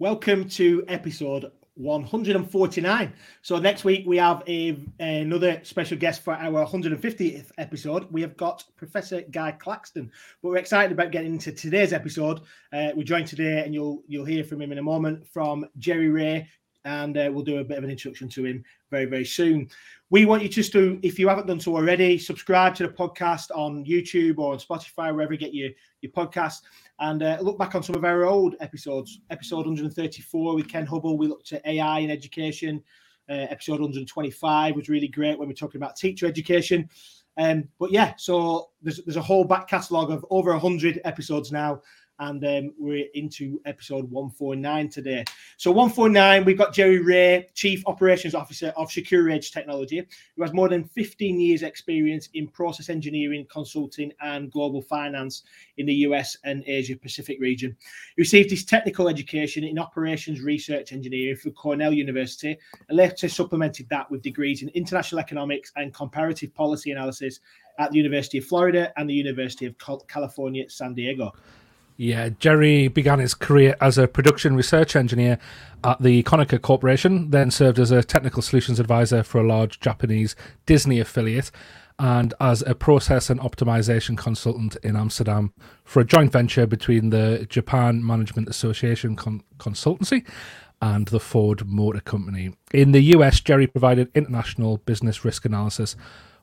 Welcome to episode 149. So next week we have a, another special guest for our 150th episode. We have got Professor Guy Claxton. But we're excited about getting into today's episode. Uh, we're joined today, and you'll you'll hear from him in a moment from Jerry Ray, and uh, we'll do a bit of an introduction to him very very soon. We want you just to, if you haven't done so already, subscribe to the podcast on YouTube or on Spotify, wherever you get your your podcast and uh, look back on some of our old episodes. Episode 134 with Ken Hubble, we looked at AI in education. Uh, episode 125 was really great when we're talking about teacher education. Um, but yeah, so there's there's a whole back catalogue of over 100 episodes now and um, we're into episode 149 today. So 149, we've got Jerry Ray, Chief Operations Officer of SecureAge Technology, who has more than 15 years experience in process engineering, consulting and global finance in the US and Asia Pacific region. He received his technical education in operations research engineering from Cornell University and later supplemented that with degrees in international economics and comparative policy analysis at the University of Florida and the University of California, San Diego. Yeah, Jerry began his career as a production research engineer at the Konica Corporation, then served as a technical solutions advisor for a large Japanese Disney affiliate, and as a process and optimization consultant in Amsterdam for a joint venture between the Japan Management Association Con- Consultancy and the Ford Motor Company. In the US, Jerry provided international business risk analysis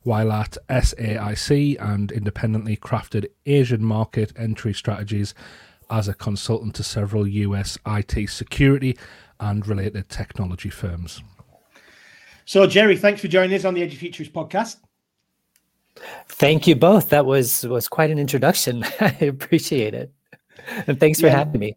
while at SAIC and independently crafted Asian market entry strategies as a consultant to several US IT security and related technology firms. So, Jerry, thanks for joining us on the EduFuturist podcast. Thank you both. That was was quite an introduction. I appreciate it, and thanks for yeah. having me.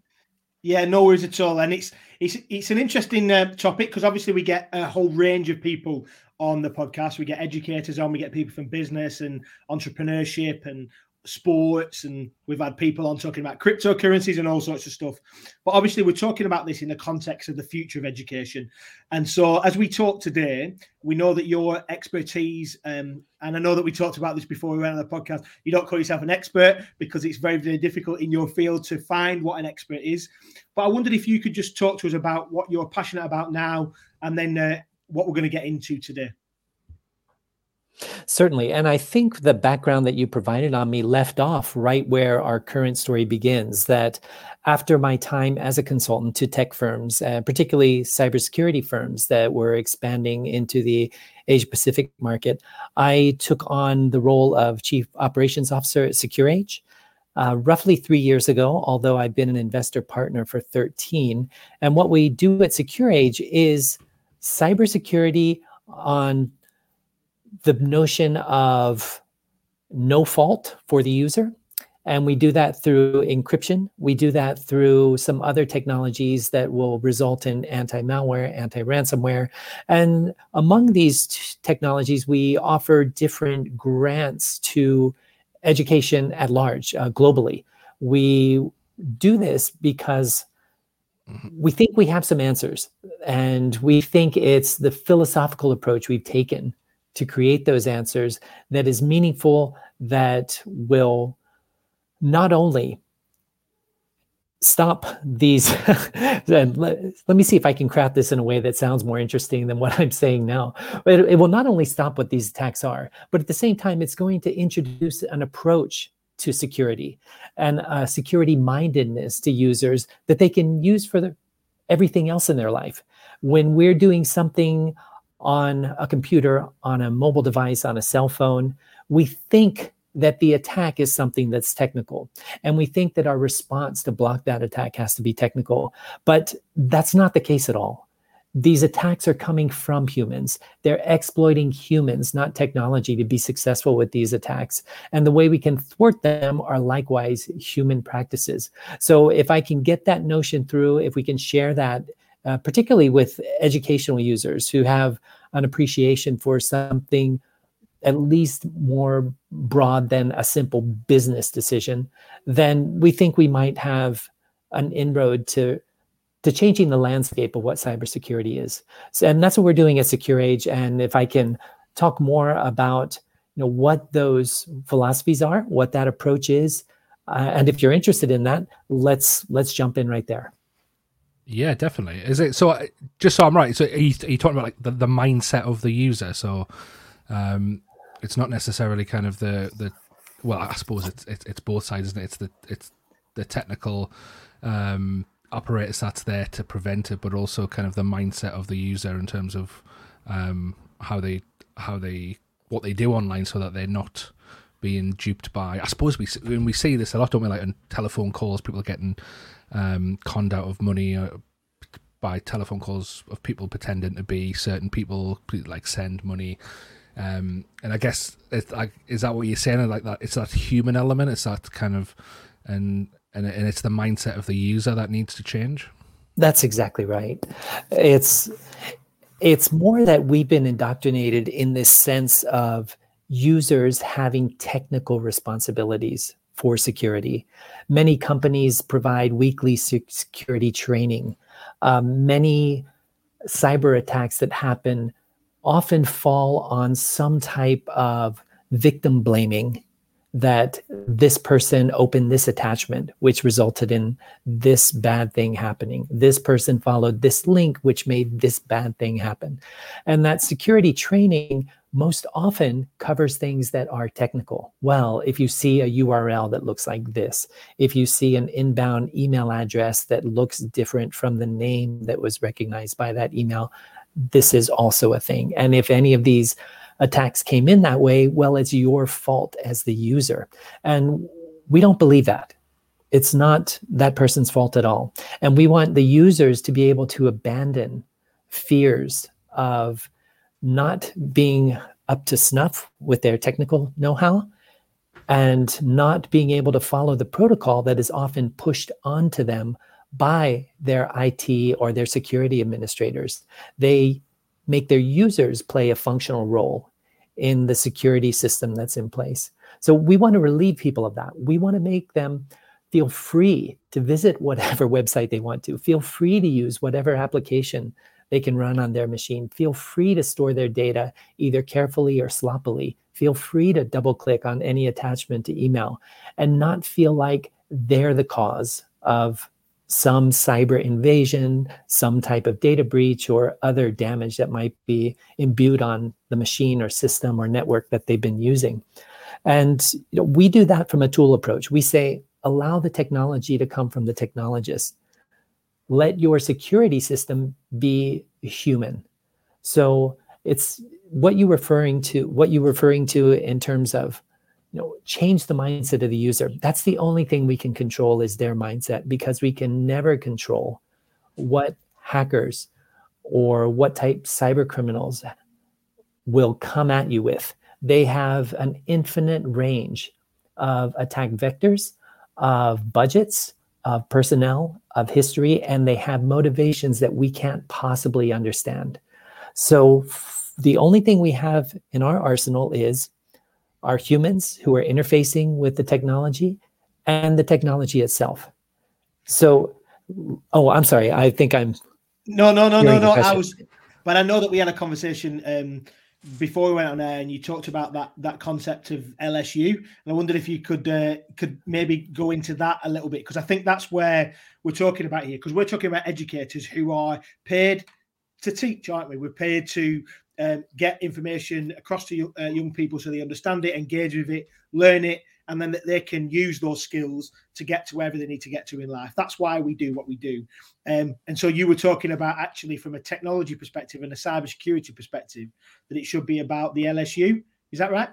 Yeah, no worries at all. And it's it's it's an interesting uh, topic because obviously we get a whole range of people on the podcast. We get educators on, we get people from business and entrepreneurship and sports, and we've had people on talking about cryptocurrencies and all sorts of stuff. But obviously, we're talking about this in the context of the future of education. And so, as we talk today, we know that your expertise, um, and I know that we talked about this before we went on the podcast, you don't call yourself an expert because it's very, very difficult in your field to find what an expert is. But I wondered if you could just talk to us about what you're passionate about now and then uh, what we're going to get into today. Certainly. And I think the background that you provided on me left off right where our current story begins. That after my time as a consultant to tech firms, uh, particularly cybersecurity firms that were expanding into the Asia Pacific market, I took on the role of Chief Operations Officer at SecureAge. Uh, roughly three years ago, although I've been an investor partner for 13. And what we do at SecureAge is cybersecurity on the notion of no fault for the user. And we do that through encryption. We do that through some other technologies that will result in anti malware, anti ransomware. And among these t- technologies, we offer different grants to education at large, uh, globally. We do this because. We think we have some answers and we think it's the philosophical approach we've taken to create those answers that is meaningful that will not only stop these let, let, me see if i can craft this in a way that sounds more interesting than what i'm saying now. It, it will not only stop what these attacks are but at the same time it's going to introduce an approach to security and a security mindedness to users that they can use for the, everything else in their life. When we're doing something on a computer, on a mobile device, on a cell phone, we think that the attack is something that's technical. And we think that our response to block that attack has to be technical. But that's not the case at all these attacks are coming from humans. They're exploiting humans, not technology, to be successful with these attacks. And the way we can thwart them are likewise human practices. So, if I can get that notion through, if we can share that, uh, particularly with educational users who have an appreciation for something at least more broad than a simple business decision, then we think we might have an inroad to to changing the landscape of what cybersecurity is. So, and that's what we're doing at SecureAge. And if I can talk more about you know what those philosophies are, what that approach is, uh, and if you're interested in that, let's let's jump in right there. Yeah, definitely. Is it so? uh, Just so I'm right. So are you, are you talking about like the, the mindset of the user? So um, it's not necessarily kind of the the. Well, I suppose it's it's, it's both sides, isn't it? It's the it's the technical um, apparatus that's there to prevent it, but also kind of the mindset of the user in terms of um, how they how they what they do online, so that they're not being duped by. I suppose we when we see this a lot, don't we? Like on telephone calls, people getting um, conned out of money uh, by telephone calls of people pretending to be certain people, like send money. Um, and I guess it's like, is that what you're saying? Like that, it's that human element. It's that kind of, and and and it's the mindset of the user that needs to change. That's exactly right. It's it's more that we've been indoctrinated in this sense of users having technical responsibilities for security. Many companies provide weekly security training. Um, many cyber attacks that happen often fall on some type of victim blaming that this person opened this attachment, which resulted in this bad thing happening. This person followed this link, which made this bad thing happen. And that security training most often covers things that are technical. Well, if you see a URL that looks like this, if you see an inbound email address that looks different from the name that was recognized by that email, this is also a thing. And if any of these attacks came in that way, well, it's your fault as the user. And we don't believe that. It's not that person's fault at all. And we want the users to be able to abandon fears of not being up to snuff with their technical know how and not being able to follow the protocol that is often pushed onto them by their IT or their security administrators. They make their users play a functional role in the security system that's in place. So we want to relieve people of that. We want to make them feel free to visit whatever website they want to, feel free to use whatever application they can run on their machine, feel free to store their data either carefully or sloppily, feel free to double click on any attachment to email and not feel like they're the cause of some cyber invasion, some type of data breach, or other damage that might be imbued on the machine or system or network that they've been using. And you know, we do that from a tool approach. We say, allow the technology to come from the technologist. Let your security system be human. So it's what you referring to, what you referring to in terms of you know change the mindset of the user. That's the only thing we can control is their mindset because we can never control what hackers or what type cyber criminals will come at you with. They have an infinite range of attack vectors of budgets of personnel of history and they have motivations that we can't possibly understand. So the only thing we have in our arsenal is are humans who are interfacing with the technology and the technology itself. So, oh, I'm sorry. I think I'm. No, no, no, no, no. I was, but I know that we had a conversation um, before we went on air, and you talked about that that concept of LSU, and I wondered if you could uh, could maybe go into that a little bit because I think that's where we're talking about here because we're talking about educators who are paid to teach, aren't we? We're paid to um, get information across to uh, young people so they understand it, engage with it, learn it, and then that they can use those skills to get to wherever they need to get to in life. That's why we do what we do. Um, and so you were talking about actually from a technology perspective and a cybersecurity perspective that it should be about the LSU. Is that right?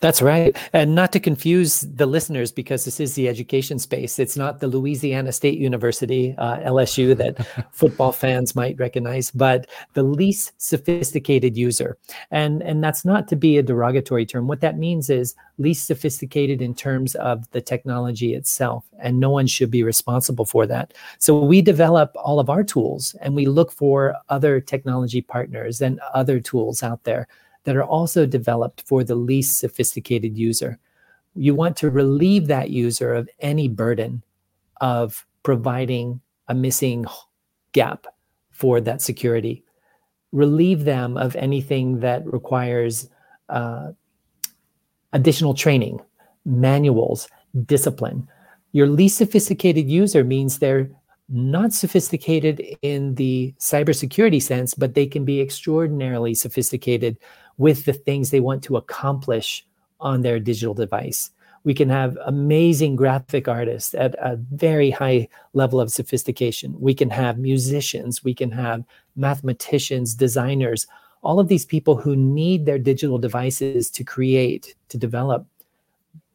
That's right. And not to confuse the listeners, because this is the education space. It's not the Louisiana State University, uh, LSU, that football fans might recognize, but the least sophisticated user. And, and that's not to be a derogatory term. What that means is least sophisticated in terms of the technology itself. And no one should be responsible for that. So we develop all of our tools and we look for other technology partners and other tools out there that are also developed for the least sophisticated user. You want to relieve that user of any burden of providing a missing gap for that security. Relieve them of anything that requires uh, additional training, manuals, discipline. Your least sophisticated user means they're not sophisticated in the cybersecurity sense, but they can be extraordinarily sophisticated with the things they want to accomplish on their digital device. We can have amazing graphic artists at a very high level of sophistication. We can have musicians, we can have mathematicians, designers, all of these people who need their digital devices to create, to develop.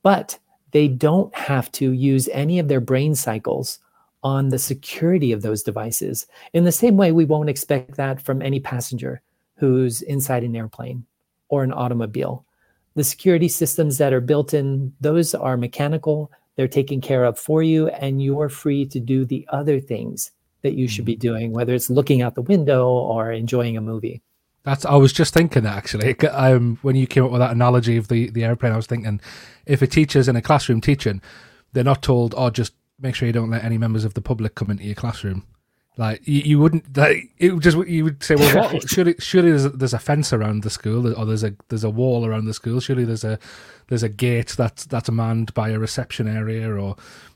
But they don't have to use any of their brain cycles on the security of those devices. In the same way, we won't expect that from any passenger who's inside an airplane or an automobile. The security systems that are built in, those are mechanical, they're taken care of for you, and you're free to do the other things that you should be mm-hmm. doing, whether it's looking out the window or enjoying a movie. That's. I was just thinking that actually. Um, when you came up with that analogy of the the airplane, I was thinking if a teacher's in a classroom teaching, they're not told, "Oh, just make sure you don't let any members of the public come into your classroom." Like you, you wouldn't. Like, it would just you would say, "Well, what? surely, surely there's a, there's a fence around the school, or there's a there's a wall around the school. Surely there's a there's a gate that's that's manned by a reception area, or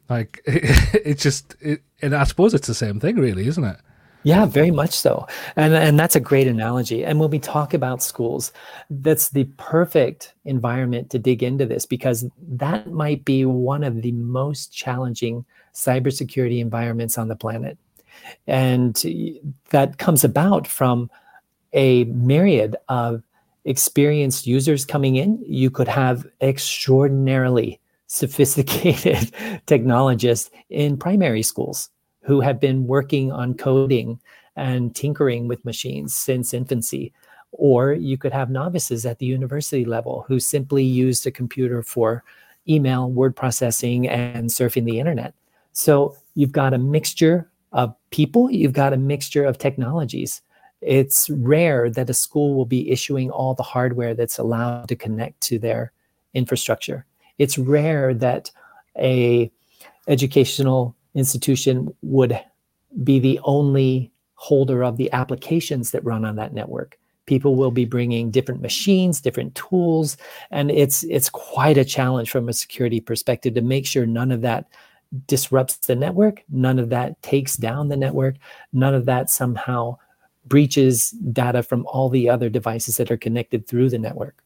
like it, it just. It, and I suppose it's the same thing, really, isn't it? Yeah, very much so. And, and that's a great analogy. And when we talk about schools, that's the perfect environment to dig into this because that might be one of the most challenging cybersecurity environments on the planet. And that comes about from a myriad of experienced users coming in. You could have extraordinarily sophisticated technologists in primary schools who have been working on coding and tinkering with machines since infancy. Or you could have novices at the university level who simply used a computer for email, word processing, and surfing the internet. So you've got a mixture of people, you've got a mixture of technologies. It's rare that a school will be issuing all the hardware that's allowed to connect to their infrastructure. It's rare that a educational institution would be the only holder of the applications that run on that network people will be bringing different machines different tools and it's it's quite a challenge from a security perspective to make sure none of that disrupts the network none of that takes down the network none of that somehow breaches data from all the other devices that are connected through the network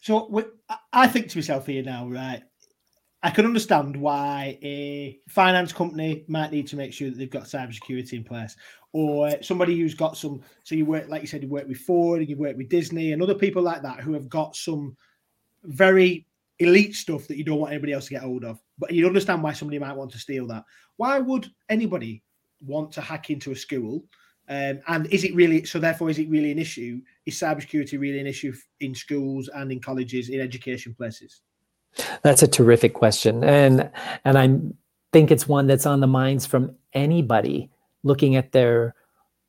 so i think to myself here now right I can understand why a finance company might need to make sure that they've got cybersecurity in place, or somebody who's got some. So you work, like you said, you work with Ford and you work with Disney and other people like that who have got some very elite stuff that you don't want anybody else to get hold of. But you understand why somebody might want to steal that. Why would anybody want to hack into a school? Um, and is it really so? Therefore, is it really an issue? Is cybersecurity really an issue in schools and in colleges, in education places? That's a terrific question, and and I think it's one that's on the minds from anybody looking at their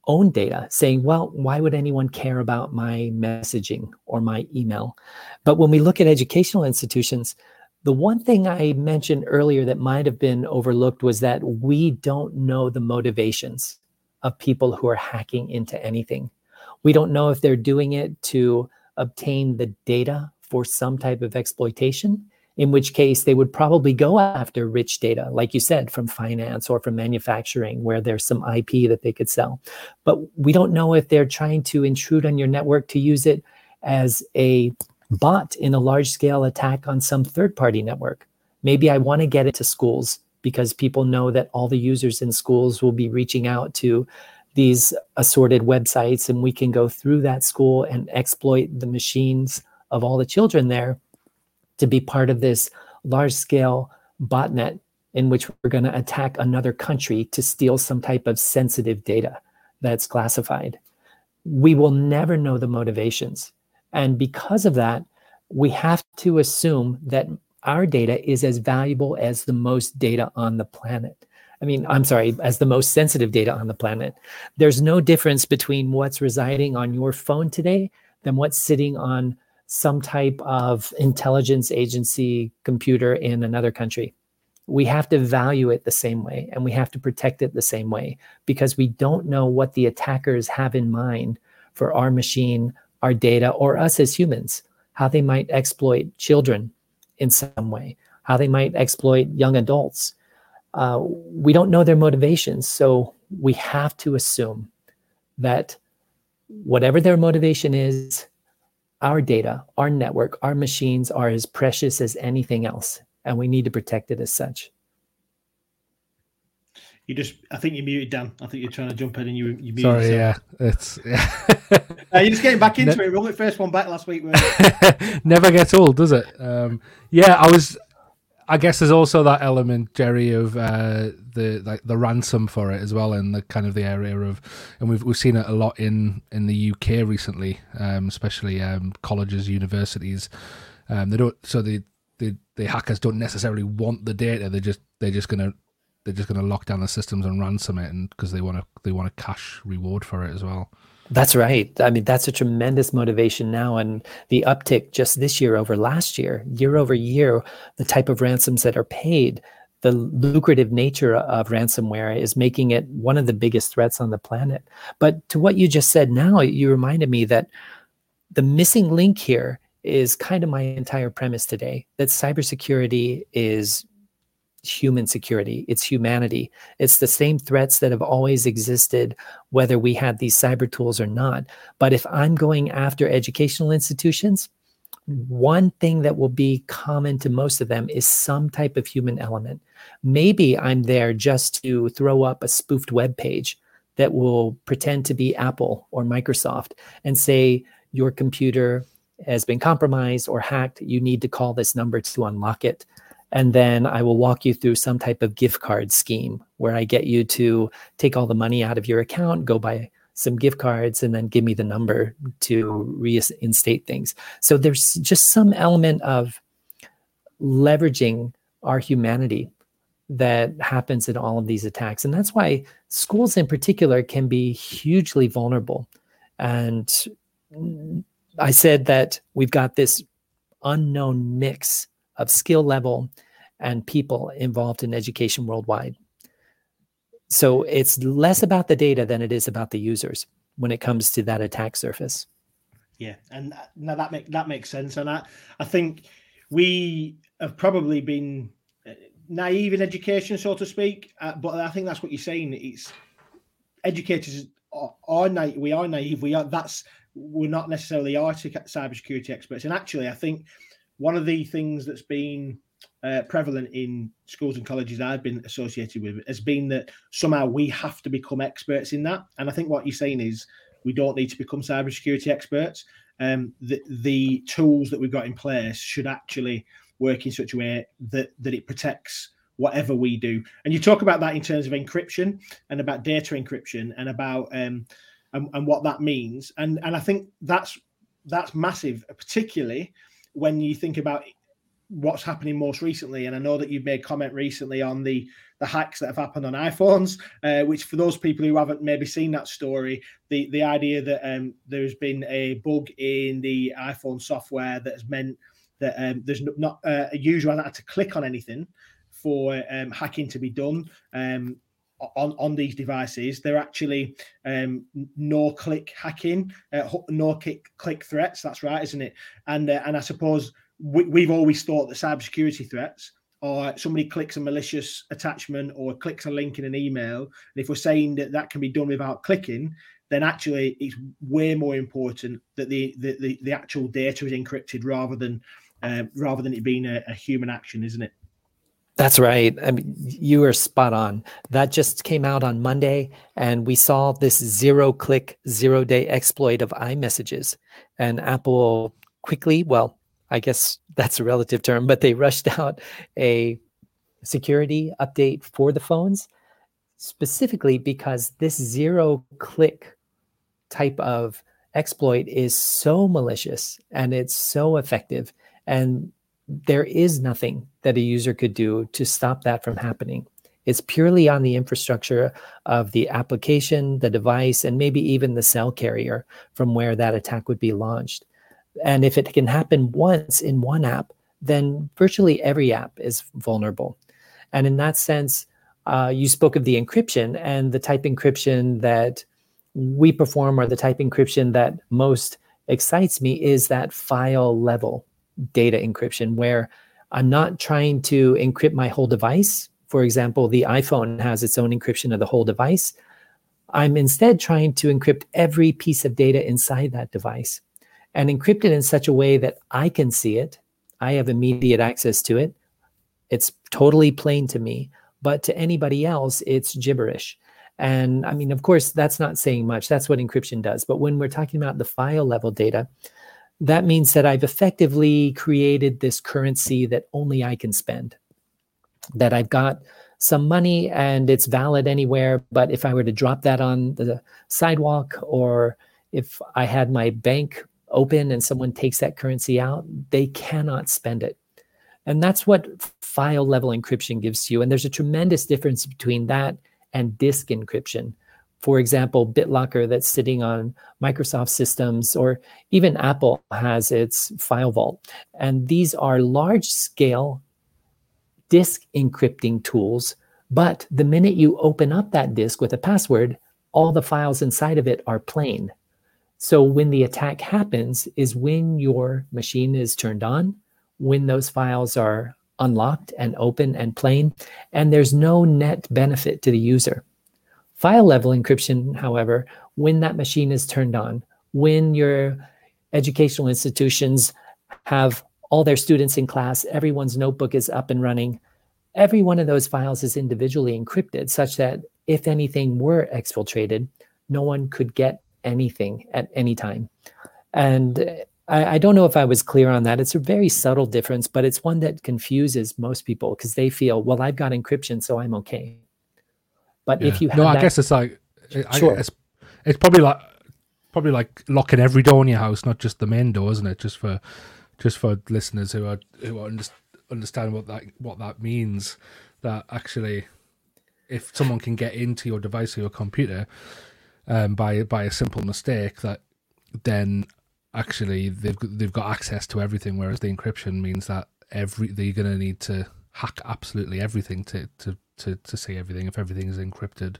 own data, saying, "Well, why would anyone care about my messaging or my email?" But when we look at educational institutions, the one thing I mentioned earlier that might have been overlooked was that we don't know the motivations of people who are hacking into anything. We don't know if they're doing it to obtain the data for some type of exploitation in which case they would probably go after rich data, like you said, from finance or from manufacturing, where there's some IP that they could sell. But we don't know if they're trying to intrude on your network to use it as a bot in a large scale attack on some third party network. Maybe I want to get it to schools because people know that all the users in schools will be reaching out to these assorted websites and we can go through that school and exploit the machines of all the children there to be part of this large scale botnet in which we're going to attack another country to steal some type of sensitive data that's classified. We will never know the motivations. And because of that, we have to assume that our data is as valuable as the most data on the planet. I mean, I'm sorry, as the most sensitive data on the planet. There's no difference between what's residing on your phone today than what's sitting on some type of intelligence agency computer in another country. We have to value it the same way and we have to protect it the same way because we don't know what the attackers have in mind for our machine, our data, or us as humans, how they might exploit children in some way, how they might exploit young adults. uh, we don't know their motivations. So we have to assume that whatever their motivation is, our data, our network, our machines are as precious as anything else, and we need to protect it as such. You just, I think you muted Dan. I think you're trying to jump in and you, you muted. Sorry, yourself. yeah, it's. Yeah. uh, you're just getting back into ne- it. We only first one back last week. Never gets old, does it? Um, yeah, I was. I guess there's also that element, Jerry, of uh, the like the ransom for it as well, in the kind of the area of, and we've we've seen it a lot in in the UK recently, um, especially um, colleges, universities. Um, they don't so the, the the hackers don't necessarily want the data. They're just they're just gonna they're just gonna lock down the systems and ransom it, and because they want to they want a cash reward for it as well. That's right. I mean, that's a tremendous motivation now. And the uptick just this year over last year, year over year, the type of ransoms that are paid, the lucrative nature of ransomware is making it one of the biggest threats on the planet. But to what you just said now, you reminded me that the missing link here is kind of my entire premise today that cybersecurity is human security, it's humanity. It's the same threats that have always existed, whether we had these cyber tools or not. But if I'm going after educational institutions, one thing that will be common to most of them is some type of human element. Maybe I'm there just to throw up a spoofed web page that will pretend to be Apple or Microsoft and say your computer has been compromised or hacked. You need to call this number to unlock it and then I will walk you through some type of gift card scheme where I get you to take all the money out of your account, go buy some gift cards, and then give me the number to reinstate things. So there's just some element of leveraging our humanity that happens in all of these attacks. And that's why schools in particular can be hugely vulnerable. And I said that we've got this unknown mix of skill level and people involved in education worldwide. So it's less about the data than it is about the users when it comes to that attack surface. Yeah, and now that make that makes sense, and I I think we have probably been uh, naive in education, so to speak. Uh, but I think that's what you're saying. It's educators are, are naive. We are naive. We are. That's we're not necessarily are cybersecurity experts. And actually, I think one of the things that's been uh, prevalent in schools and colleges I've been associated with has been that somehow we have to become experts in that. And I think what you're saying is we don't need to become cybersecurity experts. Um, the, the tools that we've got in place should actually work in such a way that that it protects whatever we do. And you talk about that in terms of encryption and about data encryption and about um, and, and what that means. And and I think that's that's massive, particularly when you think about what's happening most recently, and I know that you've made comment recently on the the hacks that have happened on iPhones, uh, which for those people who haven't maybe seen that story, the the idea that um, there's been a bug in the iPhone software that has meant that um, there's not uh, a user had to click on anything for um, hacking to be done. Um, on, on these devices, they're actually um, no click hacking, uh, no click click threats. That's right, isn't it? And uh, and I suppose we, have always thought that cybersecurity threats are somebody clicks a malicious attachment or clicks a link in an email. And if we're saying that that can be done without clicking, then actually it's way more important that the the, the, the actual data is encrypted rather than uh, rather than it being a, a human action, isn't it? That's right. I mean, you are spot on. That just came out on Monday, and we saw this zero click, zero day exploit of iMessages. And Apple quickly, well, I guess that's a relative term, but they rushed out a security update for the phones specifically because this zero click type of exploit is so malicious and it's so effective. And there is nothing that a user could do to stop that from happening. It's purely on the infrastructure of the application, the device, and maybe even the cell carrier from where that attack would be launched. And if it can happen once in one app, then virtually every app is vulnerable. And in that sense, uh, you spoke of the encryption and the type encryption that we perform or the type encryption that most excites me is that file level data encryption where I'm not trying to encrypt my whole device, For example, the iPhone has its own encryption of the whole device. I'm instead trying to encrypt every piece of data inside that device and encrypt it in such a way that I can see it. I have immediate access to it. It's totally plain to me, but to anybody else, it's gibberish. And I mean, of course, that's not saying much. That's what encryption does. But when we're talking about the file level data, that means that I've effectively created this currency that only I can spend. That I've got some money and it's valid anywhere. But if I were to drop that on the sidewalk or if I had my bank open and someone takes that currency out, they cannot spend it. And that's what file level encryption gives you. And there's a tremendous difference between that and disk encryption. For example, BitLocker that's sitting on Microsoft systems, or even Apple has its FileVault. And these are large scale disk encrypting tools. But the minute you open up that disk with a password, all the files inside of it are plain. So when the attack happens is when your machine is turned on, when those files are unlocked and open and plain, and there's no net benefit to the user. File level encryption, however, when that machine is turned on, when your educational institutions have all their students in class, everyone's notebook is up and running, every one of those files is individually encrypted such that if anything were exfiltrated, no one could get anything at any time. And I, I, don't know if I was clear on that. It's a very subtle difference, but it's one that confuses most people because they feel, well, I've got encryption, so I'm okay. But yeah. if you have no, I that, guess it's like, sure. it's, it's probably like probably like locking every door in your house, not just the main door, isn't it? Just for just for listeners who are who are understand what that what that means. That actually, if someone can get into your device or your computer um, by by a simple mistake, that then actually they've they've got access to everything. Whereas the encryption means that every they're going to need to hack absolutely everything to to to to see everything if everything is encrypted.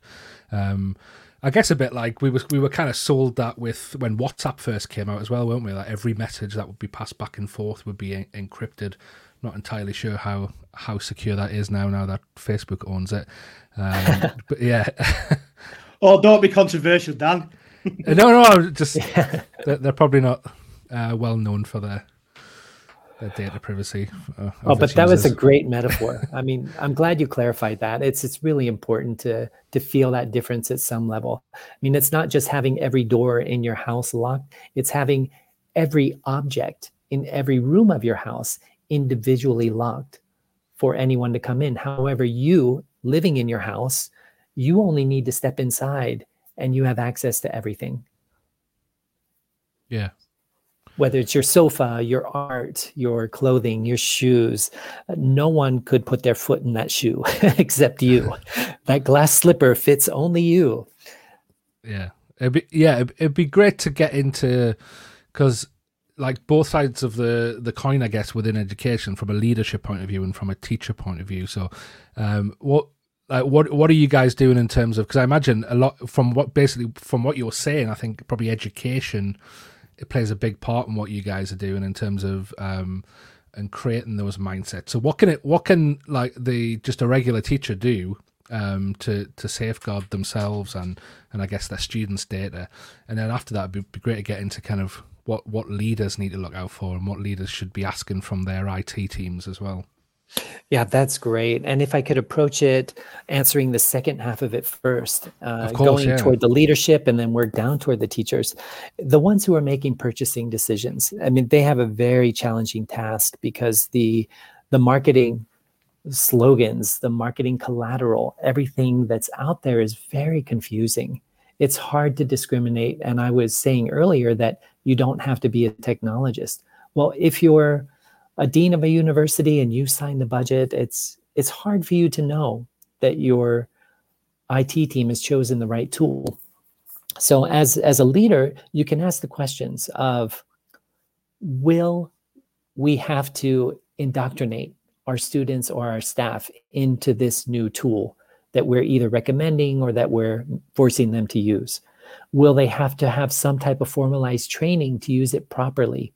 Um, I guess a bit like we were we were kind of sold that with when WhatsApp first came out as well, weren't we? Like every message that would be passed back and forth would be en- encrypted. Not entirely sure how how secure that is now. Now that Facebook owns it, um, but yeah. oh, don't be controversial, Dan. no, no, I was just they're, they're probably not uh, well known for their their data privacy. Uh, oh, but that was a great metaphor. I mean, I'm glad you clarified that. It's it's really important to to feel that difference at some level. I mean, it's not just having every door in your house locked; it's having every object in every room of your house individually locked for anyone to come in. However, you living in your house, you only need to step inside and you have access to everything. Yeah. Whether it's your sofa, your art, your clothing, your shoes, no one could put their foot in that shoe except you. that glass slipper fits only you. Yeah. It'd be, yeah, it'd, be great to get into because like both sides of the the coin, I guess, within education, from a leadership point of view and from a teacher point of view. So, um, what like what what are you guys doing in terms of because I imagine a lot from what basically from what you're saying, I think probably education it plays a big part in what you guys are doing in terms of um and creating those mindsets. So what can it what can like the just a regular teacher do um to to safeguard themselves and and I guess their students' data, and then after that, it'd be great to get into kind of what what leaders need to look out for and what leaders should be asking from their IT teams as well. Yeah, that's great. And if I could approach it answering the second half of it first, uh, course, going yeah. toward the leadership and then work down toward the teachers, the ones who are making purchasing decisions. I mean, they have a very challenging task because the the marketing slogans, the marketing collateral, everything that's out there is very confusing. It's hard to discriminate. And I was saying earlier that you don't have to be a technologist. Well, if you're a dean of a university and you sign the budget, it's it's hard for you to know that your IT team has chosen the right tool. So as as a leader, you can ask the questions of will we have to indoctrinate our students or our staff into this new tool that we're either recommending or that we're forcing them to use? Will they have to have some type of formalized training to use it properly?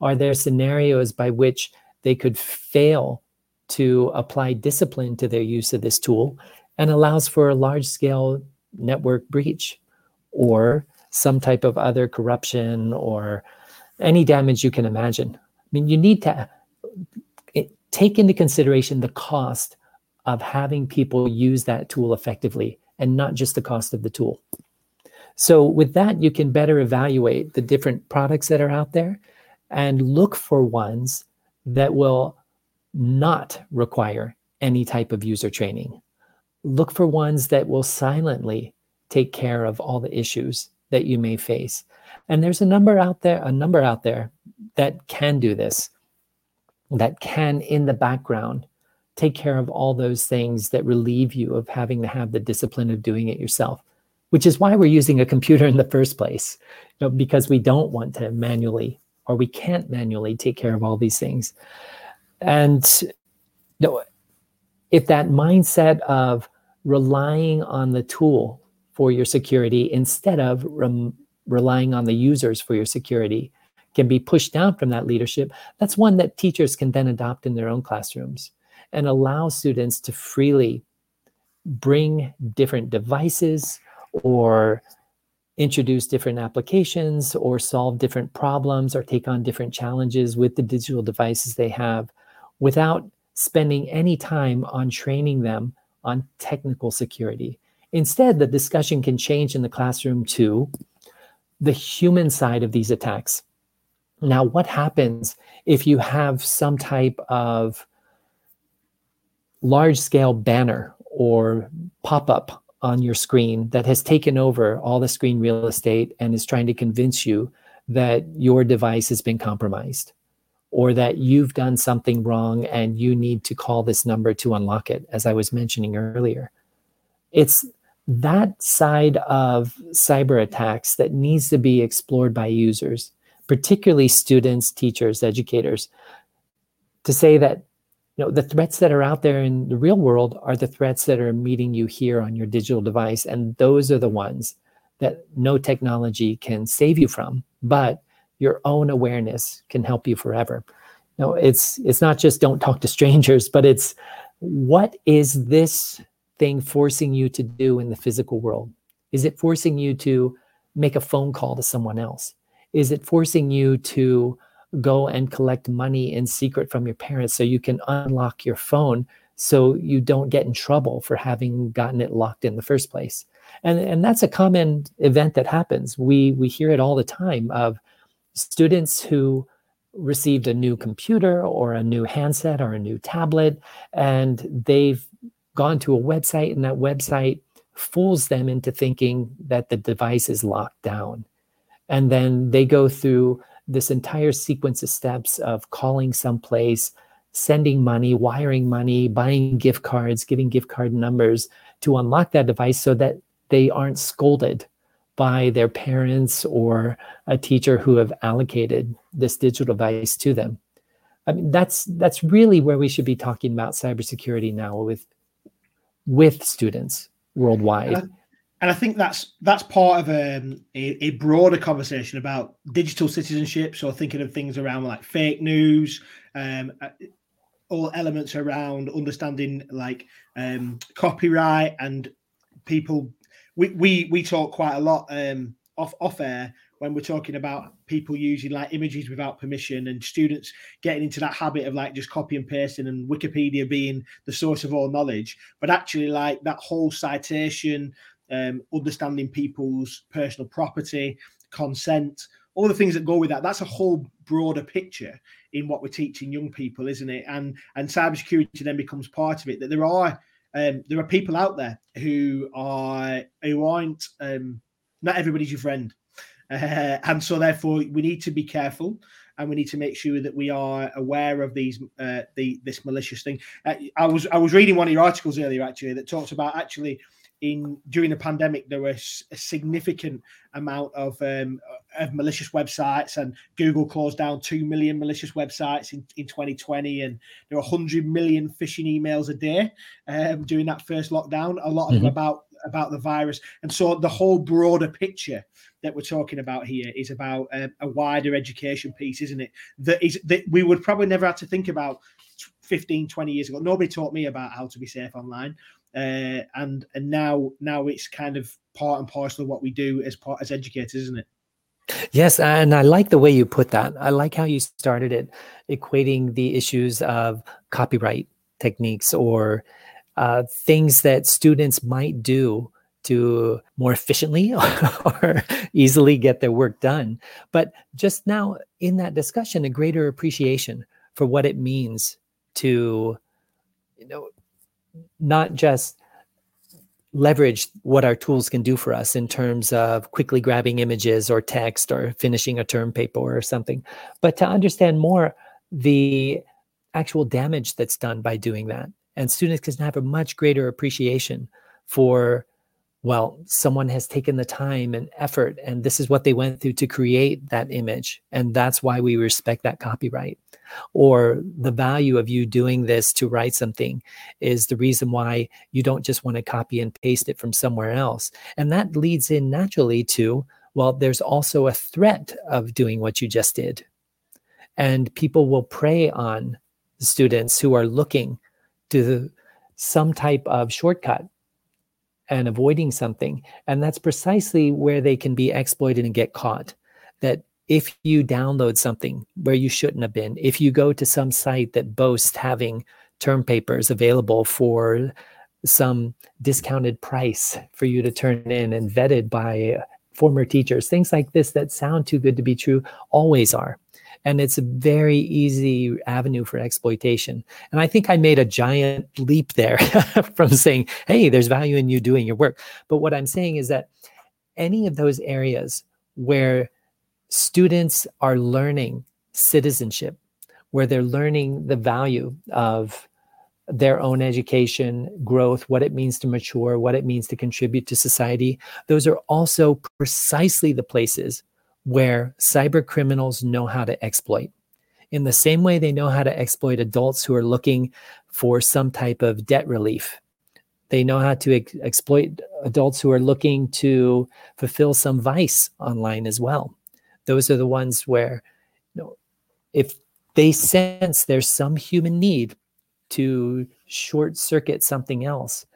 Are there scenarios by which they could fail to apply discipline to their use of this tool and allows for a large scale network breach or some type of other corruption or any damage you can imagine. I mean, you need to eh, take into consideration the cost of having people use that tool effectively and not just the cost of the tool. So, with that, you can better evaluate the different products that are out there and look for ones that will not require any type of user training. Look for ones that will silently take care of all the issues that you may face. And there's a number out there, a number out there that can do this, that can in the background take care of all those things that relieve you of having to have the discipline of doing it yourself, which is why we're using a computer in the first place, you know, because we don't want to manually or we can't manually take care of all these things. And if that mindset of relying on the tool for your security instead of rem- relying on the users for your security can be pushed down from that leadership, that's one that teachers can then adopt in their own classrooms and allow students to freely bring different devices or introduce different applications or solve different problems or take on different challenges with the digital devices they have without spending any time on training them on technical security. Instead, the discussion can change in the classroom to the human side of these attacks. Now, what happens if you have some type of large scale banner or pop up on your screen that has taken over all the screen real estate and is trying to convince you that your device has been compromised or that you've done something wrong and you need to call this number to unlock it, as I was mentioning earlier. It's that side of cyber attacks that needs to be explored by users, particularly students, teachers, educators, to say that you know the threats that are out there in the real world are the threats that are meeting you here on your digital device and those are the ones that no technology can save you from but your own awareness can help you forever. No it's it's not just don't talk to strangers but it's what is this thing forcing you to do in the physical world? Is it forcing you to make a phone call to someone else? Is it forcing you to go and collect money in secret from your parents so you can unlock your phone so you don't get in trouble for having gotten it locked in the first place. And and that's a common event that happens. We we hear it all the time of students who received a new computer or a new handset or a new tablet and they've gone to a website and that website fools them into thinking that the device is locked down. And then they go through this entire sequence of steps of calling someplace, sending money, wiring money, buying gift cards, giving gift card numbers to unlock that device so that they aren't scolded by their parents or a teacher who have allocated this digital device to them. I mean, that's that's really where we should be talking about cybersecurity now with with students worldwide and I think that's that's part of um, a, a, broader conversation about digital citizenship. So thinking of things around like fake news, um, uh, all elements around understanding like um, copyright and people. We, we we talk quite a lot um, off off air when we're talking about people using like images without permission and students getting into that habit of like just copy and pasting and Wikipedia being the source of all knowledge, but actually like that whole citation um, understanding people's personal property, consent, all the things that go with that. That's a whole broader picture in what we're teaching young people, isn't it? And and cybersecurity then becomes part of it. That there are um, there are people out there who are who aren't um, not everybody's your friend, uh, and so therefore we need to be careful and we need to make sure that we are aware of these uh, the this malicious thing. Uh, I was I was reading one of your articles earlier actually that talks about actually in during the pandemic there was a significant amount of um, of malicious websites and google closed down 2 million malicious websites in, in 2020 and there were 100 million phishing emails a day um, during that first lockdown a lot of mm-hmm. them about about the virus and so the whole broader picture that we're talking about here is about um, a wider education piece isn't it that is that we would probably never have to think about 15, 20 years ago. Nobody taught me about how to be safe online. Uh, and and now now it's kind of part and parcel of what we do as part as educators, isn't it? Yes, and I like the way you put that. I like how you started it, equating the issues of copyright techniques or uh, things that students might do to more efficiently or easily get their work done. But just now in that discussion, a greater appreciation for what it means to, you know, not just leverage what our tools can do for us in terms of quickly grabbing images or text or finishing a term paper or something, but to understand more the actual damage that's done by doing that. And students can have a much greater appreciation for, well, someone has taken the time and effort, and this is what they went through to create that image. And that's why we respect that copyright or the value of you doing this to write something is the reason why you don't just want to copy and paste it from somewhere else. And that leads in naturally to, well, there's also a threat of doing what you just did. And people will prey on students who are looking to some type of shortcut and avoiding something. And that's precisely where they can be exploited and get caught. That if you download something where you shouldn't have been, if you go to some site that boasts having term papers available for some discounted price for you to turn in and vetted by former teachers, things like this that sound too good to be true always are. And it's a very easy avenue for exploitation. And I think I made a giant leap there from saying, hey, there's value in you doing your work. But what I'm saying is that any of those areas where students are learning citizenship, where they're learning the value of their own education, growth, what it means to mature, what it means to contribute to society. Those are also precisely the places where cyber criminals know how to exploit. In the same way they know how to exploit adults who are looking for some type of debt relief. They know how to ex- exploit adults who are looking to fulfill some vice online as well those are the ones where you know if they sense there's some human need to short circuit something else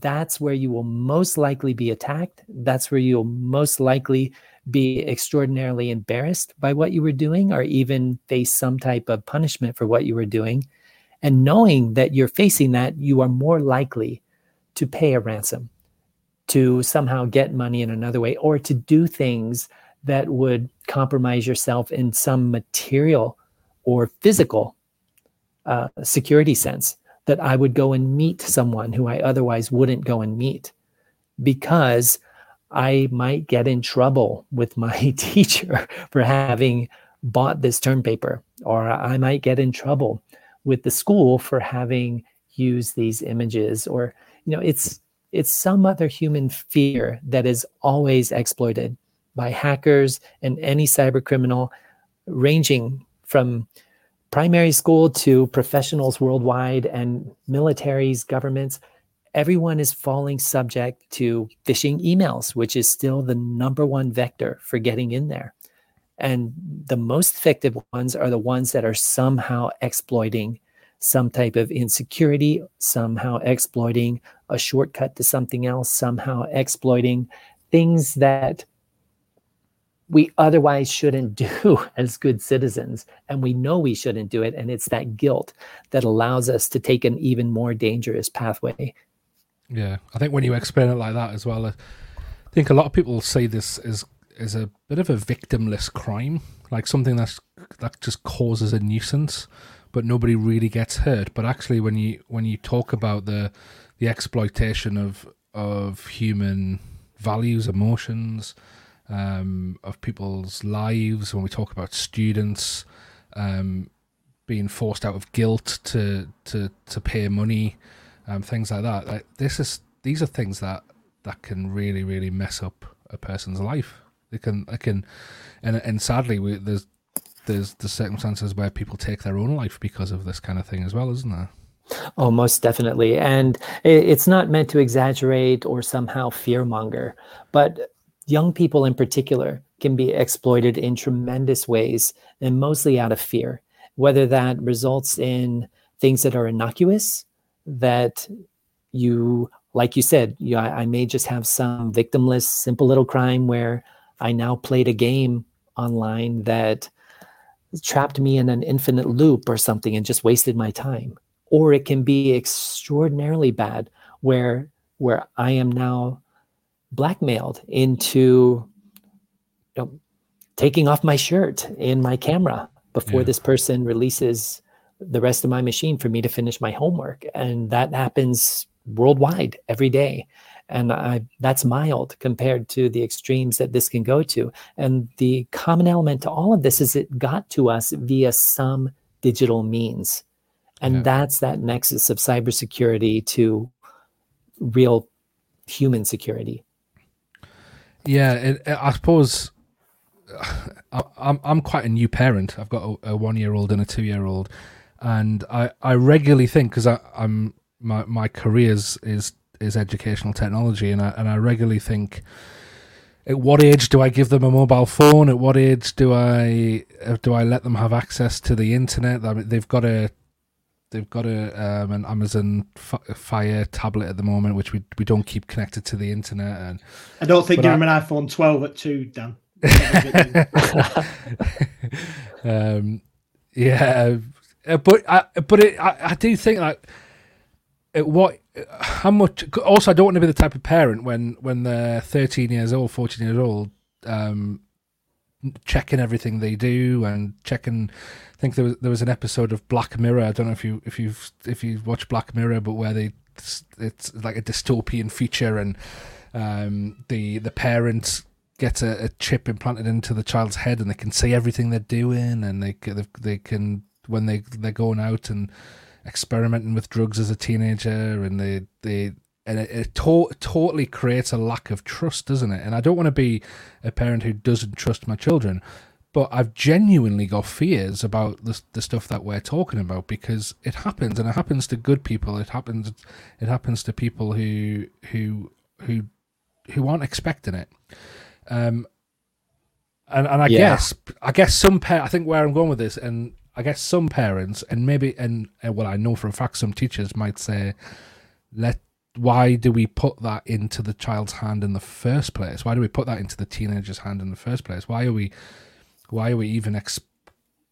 that's where you will most likely be attacked that's where you'll most likely be extraordinarily embarrassed by what you were doing or even face some type of punishment for what you were doing. And knowing that you're facing that you are more likely to pay a ransom to somehow get money in another way or to do things that would compromise yourself in some material or physical uh, security sense that I would go and meet someone who I otherwise wouldn't go and meet. Because I might get in trouble with my teacher for having bought this term paper, or I might get in trouble with the school for having used these images, or you know, it's it's some other human fear that is always exploited by hackers and any cyber criminal, ranging from primary school to professionals worldwide and militaries, governments. Everyone is falling subject to phishing emails, which is still the number one vector for getting in there. And the most effective ones are the ones that are somehow exploiting some type of insecurity, somehow exploiting a shortcut to something else, somehow exploiting things that we otherwise shouldn't do as good citizens. And we know we shouldn't do it. And it's that guilt that allows us to take an even more dangerous pathway. Yeah. I think when you explain it like that as well, I think a lot of people see this as as a bit of a victimless crime, like something that's that just causes a nuisance, but nobody really gets hurt. But actually when you when you talk about the the exploitation of of human values, emotions, um, of people's lives, when we talk about students um, being forced out of guilt to to to pay money, um, things like that. Like, this is these are things that that can really really mess up a person's life. They can they can, and and sadly we, there's there's the circumstances where people take their own life because of this kind of thing as well, isn't there? Oh, most definitely. And it's not meant to exaggerate or somehow fearmonger, but young people in particular can be exploited in tremendous ways and mostly out of fear, whether that results in things that are innocuous that you like you said you, I, I may just have some victimless simple little crime where i now played a game online that trapped me in an infinite loop or something and just wasted my time or it can be extraordinarily bad where where i am now blackmailed into you know, taking off my shirt in my camera before yeah. this person releases the rest of my machine for me to finish my homework and that happens worldwide every day and I, that's mild compared to the extremes that this can go to. And the common element to all of this is it got to us via some digital means. And yeah. that's that nexus of cybersecurity to real human security. Yeah, I suppose I'm I'm quite a new parent. I've got a, a one year old and a two year old, and I, I regularly think because I'm my my career is, is educational technology, and I and I regularly think, at what age do I give them a mobile phone? At what age do I uh, do I let them have access to the internet? I mean, they've got a they've got a um, an Amazon Fire tablet at the moment, which we we don't keep connected to the internet. And I don't think give them an iPhone 12 at two, Dan. um, yeah, uh, but I but it, I, I do think like what how much also i don't want to be the type of parent when when they're 13 years old 14 years old um checking everything they do and checking i think there was there was an episode of black mirror i don't know if you if you've if you watch black mirror but where they it's like a dystopian feature and um the the parents get a, a chip implanted into the child's head and they can see everything they're doing and they they can when they they're going out and experimenting with drugs as a teenager, and they they and it, it to- totally creates a lack of trust, doesn't it? And I don't want to be a parent who doesn't trust my children, but I've genuinely got fears about the the stuff that we're talking about because it happens, and it happens to good people. It happens, it happens to people who who who who aren't expecting it. Um, and and I yeah. guess I guess some pa- I think where I'm going with this, and I guess some parents and maybe and uh, well, I know for a fact some teachers might say, "Let why do we put that into the child's hand in the first place? Why do we put that into the teenager's hand in the first place? Why are we, why are we even ex,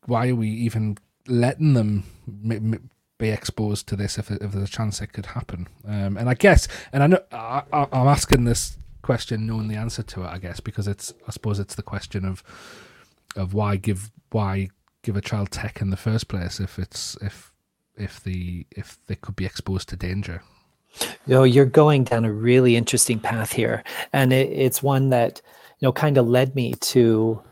why are we even letting them m- m- be exposed to this if, if there's a chance it could happen? Um, and I guess, and I know I, I'm asking this question knowing the answer to it, I guess, because it's I suppose it's the question of of why give why give a child tech in the first place if it's if if the if they could be exposed to danger. You know you're going down a really interesting path here. And it, it's one that you know kind of led me to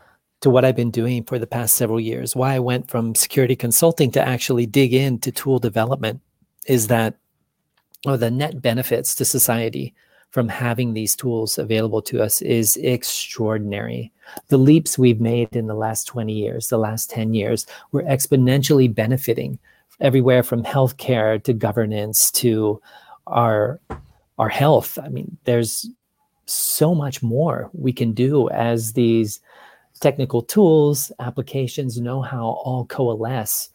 to what i've been doing for the past several years. Why i went from security consulting to actually dig into tool development is that the net benefits to society from having these tools available to us is extraordinary. The leaps we've made in the last 20 years, the last 10 years, we're exponentially benefiting everywhere from healthcare to governance to our our health. I mean, there's so much more we can do as these technical tools, applications, know how all coalesce.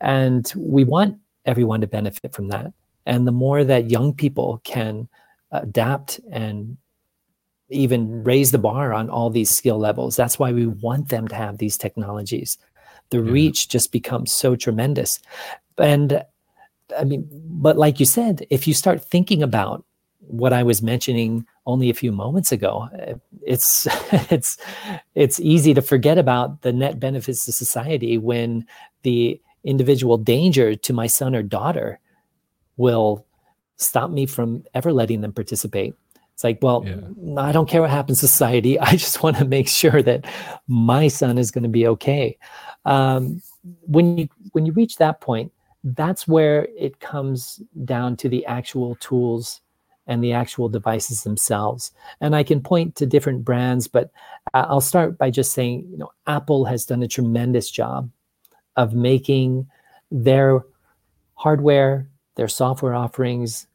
And we want everyone to benefit from that. And the more that young people can adapt and even raise the bar on all these skill levels. That's why we want them to have these technologies. The yeah. reach just becomes so tremendous. And I mean, but like you said, if you start thinking about what I was mentioning only a few moments ago, it's it's it's easy to forget about the net benefits to society when the individual danger to my son or daughter will stop me from ever letting them participate. It's like, well, yeah. I don't care what happens to society. I just want to make sure that my son is going to be okay. Um, when you when you reach that point, that's where it comes down to the actual tools and the actual devices themselves. And I can point to different brands, but I'll start by just saying, you know, Apple has done a tremendous job of making their hardware, their software offerings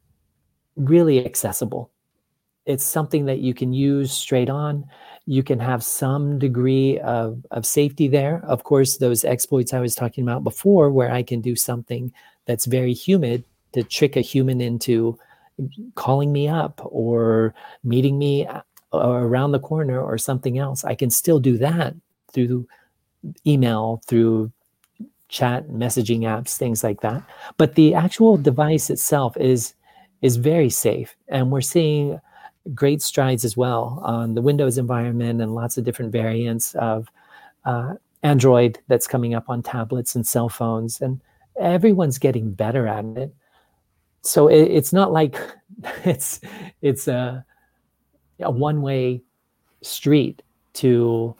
really accessible. It's something that you can use straight on. You can have some degree of, of safety there. Of course, those exploits I was talking about before, where I can do something that's very humid to trick a human into calling me up or meeting me uh, around the corner or something else. I can still do that through email, through chat messaging apps, things like that. But the actual device itself is is very safe, and we're seeing great strides as well on the Windows environment and lots of different variants of uh, Android that's coming up on tablets and cell phones, and everyone's getting better at it. So it, it's not like it's it's a, a one way street to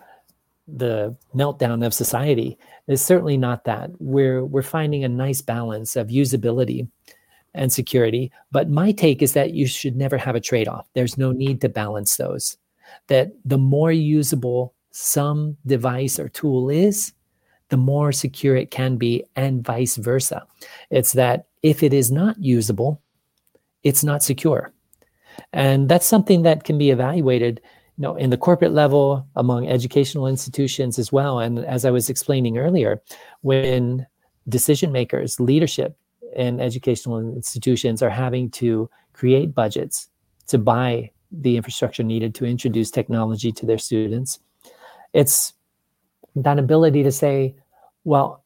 the meltdown of society. It's certainly not that. We're we're finding a nice balance of usability and security. But my take is that you should never have a trade-off. There's no need to balance those. That the more usable some device or tool is, the more secure it can be, and vice versa. It's that if it is not usable, it's not secure. And that's something that can be evaluated you know, in the corporate level, among educational institutions as well. And as I was explaining earlier, when decision makers, leadership in educational institutions are having to create budgets to buy the infrastructure needed to introduce technology to their students, it's that ability to say, well,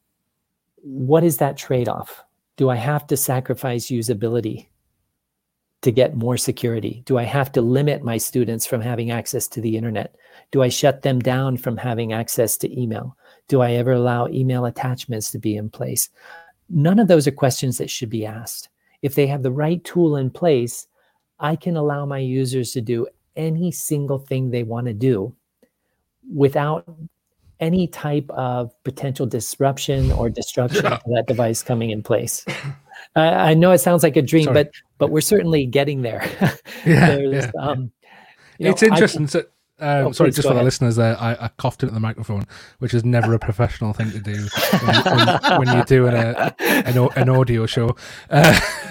what is that trade off? Do I have to sacrifice usability to get more security? Do I have to limit my students from having access to the internet? Do I shut them down from having access to email? Do I ever allow email attachments to be in place? None of those are questions that should be asked. If they have the right tool in place, I can allow my users to do any single thing they want to do without any type of potential disruption or destruction yeah. that device coming in place. I, I know it sounds like a dream, Sorry. but but we're certainly getting there. yeah, yeah. Um, it's know, interesting. so, um, oh, sorry, just for ahead. the listeners, there, I, I, coughed into the microphone, which is never a professional thing to do when, when, when you're doing a, an, an audio show. Uh,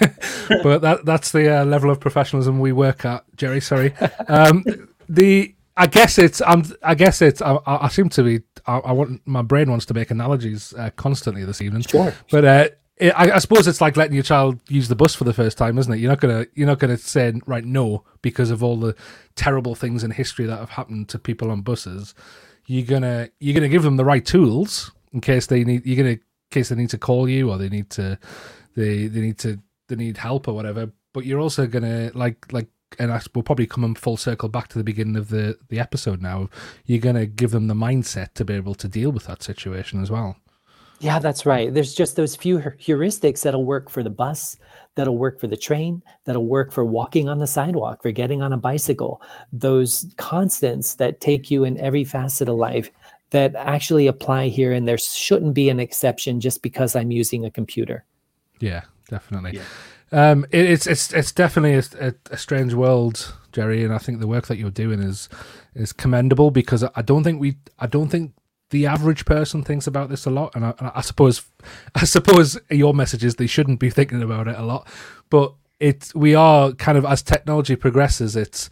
but that that's the uh, level of professionalism we work at, Jerry. Sorry. Um, the I guess it's I'm, I guess it's I, I seem to be I, I, want my brain wants to make analogies uh, constantly this evening. Sure. But uh, I, I, suppose it's like letting your child use the bus for the first time, isn't it? You're not gonna you're not gonna say right no because of all the terrible things in history that have happened to people on buses. You're gonna you're gonna give them the right tools in case they need you're gonna in case they need to call you or they need to they they need to they need help or whatever. But you're also gonna like like and I, we'll probably come full circle back to the beginning of the the episode now. You're gonna give them the mindset to be able to deal with that situation as well. Yeah, that's right. There's just those few heuristics that'll work for the bus, that'll work for the train, that'll work for walking on the sidewalk, for getting on a bicycle. Those constants that take you in every facet of life that actually apply here. And there shouldn't be an exception just because I'm using a computer. Yeah, definitely. Yeah. Um, it, it's it's it's definitely a, a, a, strange world, Jerry, and I think the work that you're doing is is commendable because I don't think we I don't think the average person thinks about this a lot, and I, I, suppose, I suppose your message is they shouldn't be thinking about it a lot, but it we are kind of as technology progresses, it's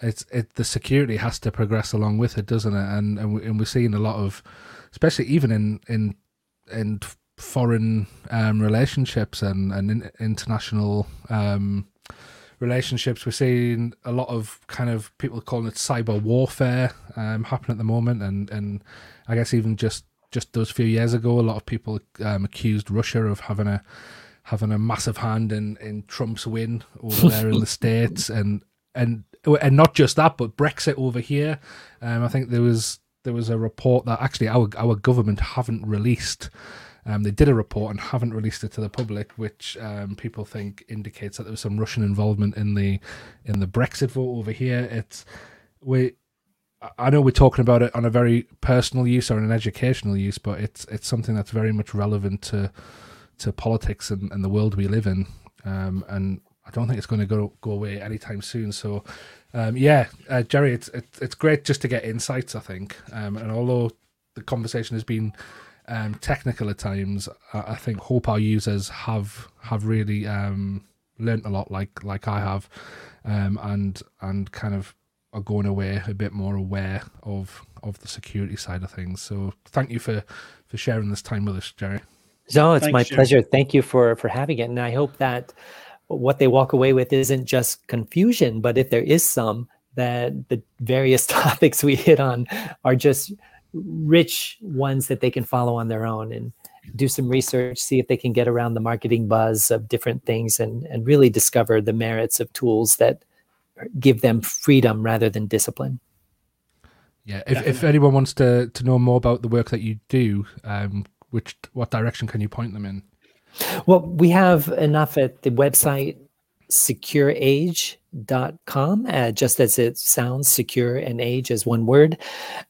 it's it the security has to progress along with it, doesn't it? And and, we, and we're seeing a lot of, especially even in in in foreign um, relationships and and in, international um, relationships. We're seeing a lot of kind of people calling it cyber warfare um, happen at the moment, and and I guess even just just those few years ago, a lot of people um, accused Russia of having a having a massive hand in in Trump's win over there in the states, and and and not just that, but Brexit over here. Um, I think there was there was a report that actually our our government haven't released. Um, they did a report and haven't released it to the public, which um, people think indicates that there was some Russian involvement in the in the Brexit vote over here. It's we I know we're talking about it on a very personal use or an educational use, but it's it's something that's very much relevant to to politics and, and the world we live in. Um, and I don't think it's going to go go away anytime soon. So, um, yeah, uh, Jerry, it's, it's it's great just to get insights. I think, um, and although the conversation has been um, technical at times, I, I, think hope our users have have really um, learned a lot, like like I have, um, and and kind of are going away a bit more aware of of the security side of things. So thank you for for sharing this time with us, Jerry. No, it's Thanks, my pleasure. Thank you for for having it, and I hope that what they walk away with isn't just confusion, but if there is some, that the various topics we hit on are just rich ones that they can follow on their own and do some research, see if they can get around the marketing buzz of different things and, and really discover the merits of tools that give them freedom rather than discipline. Yeah, if, if anyone wants to, to know more about the work that you do, um, which what direction can you point them in? Well, we have enough at the website secureage.com, uh, just as it sounds, secure and age as one word.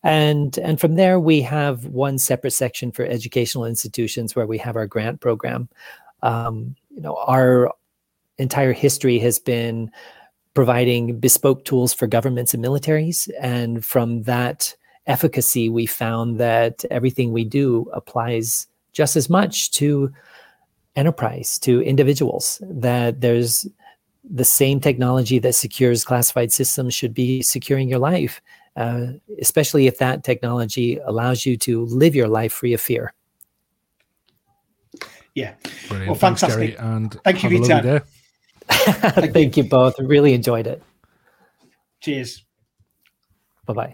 And, and from there, we have one separate section for educational institutions where we have our grant program. Um, you know, our entire history has been providing bespoke tools for governments and militaries. And from that efficacy, we found that everything we do applies just as much to enterprise, to individuals, that there's the same technology that secures classified systems should be securing your life, uh, especially if that technology allows you to live your life free of fear. Yeah. Brilliant. Well, fantastic. Thanks, and Thank you for your time. Thank you both. Really enjoyed it. Cheers. Bye bye.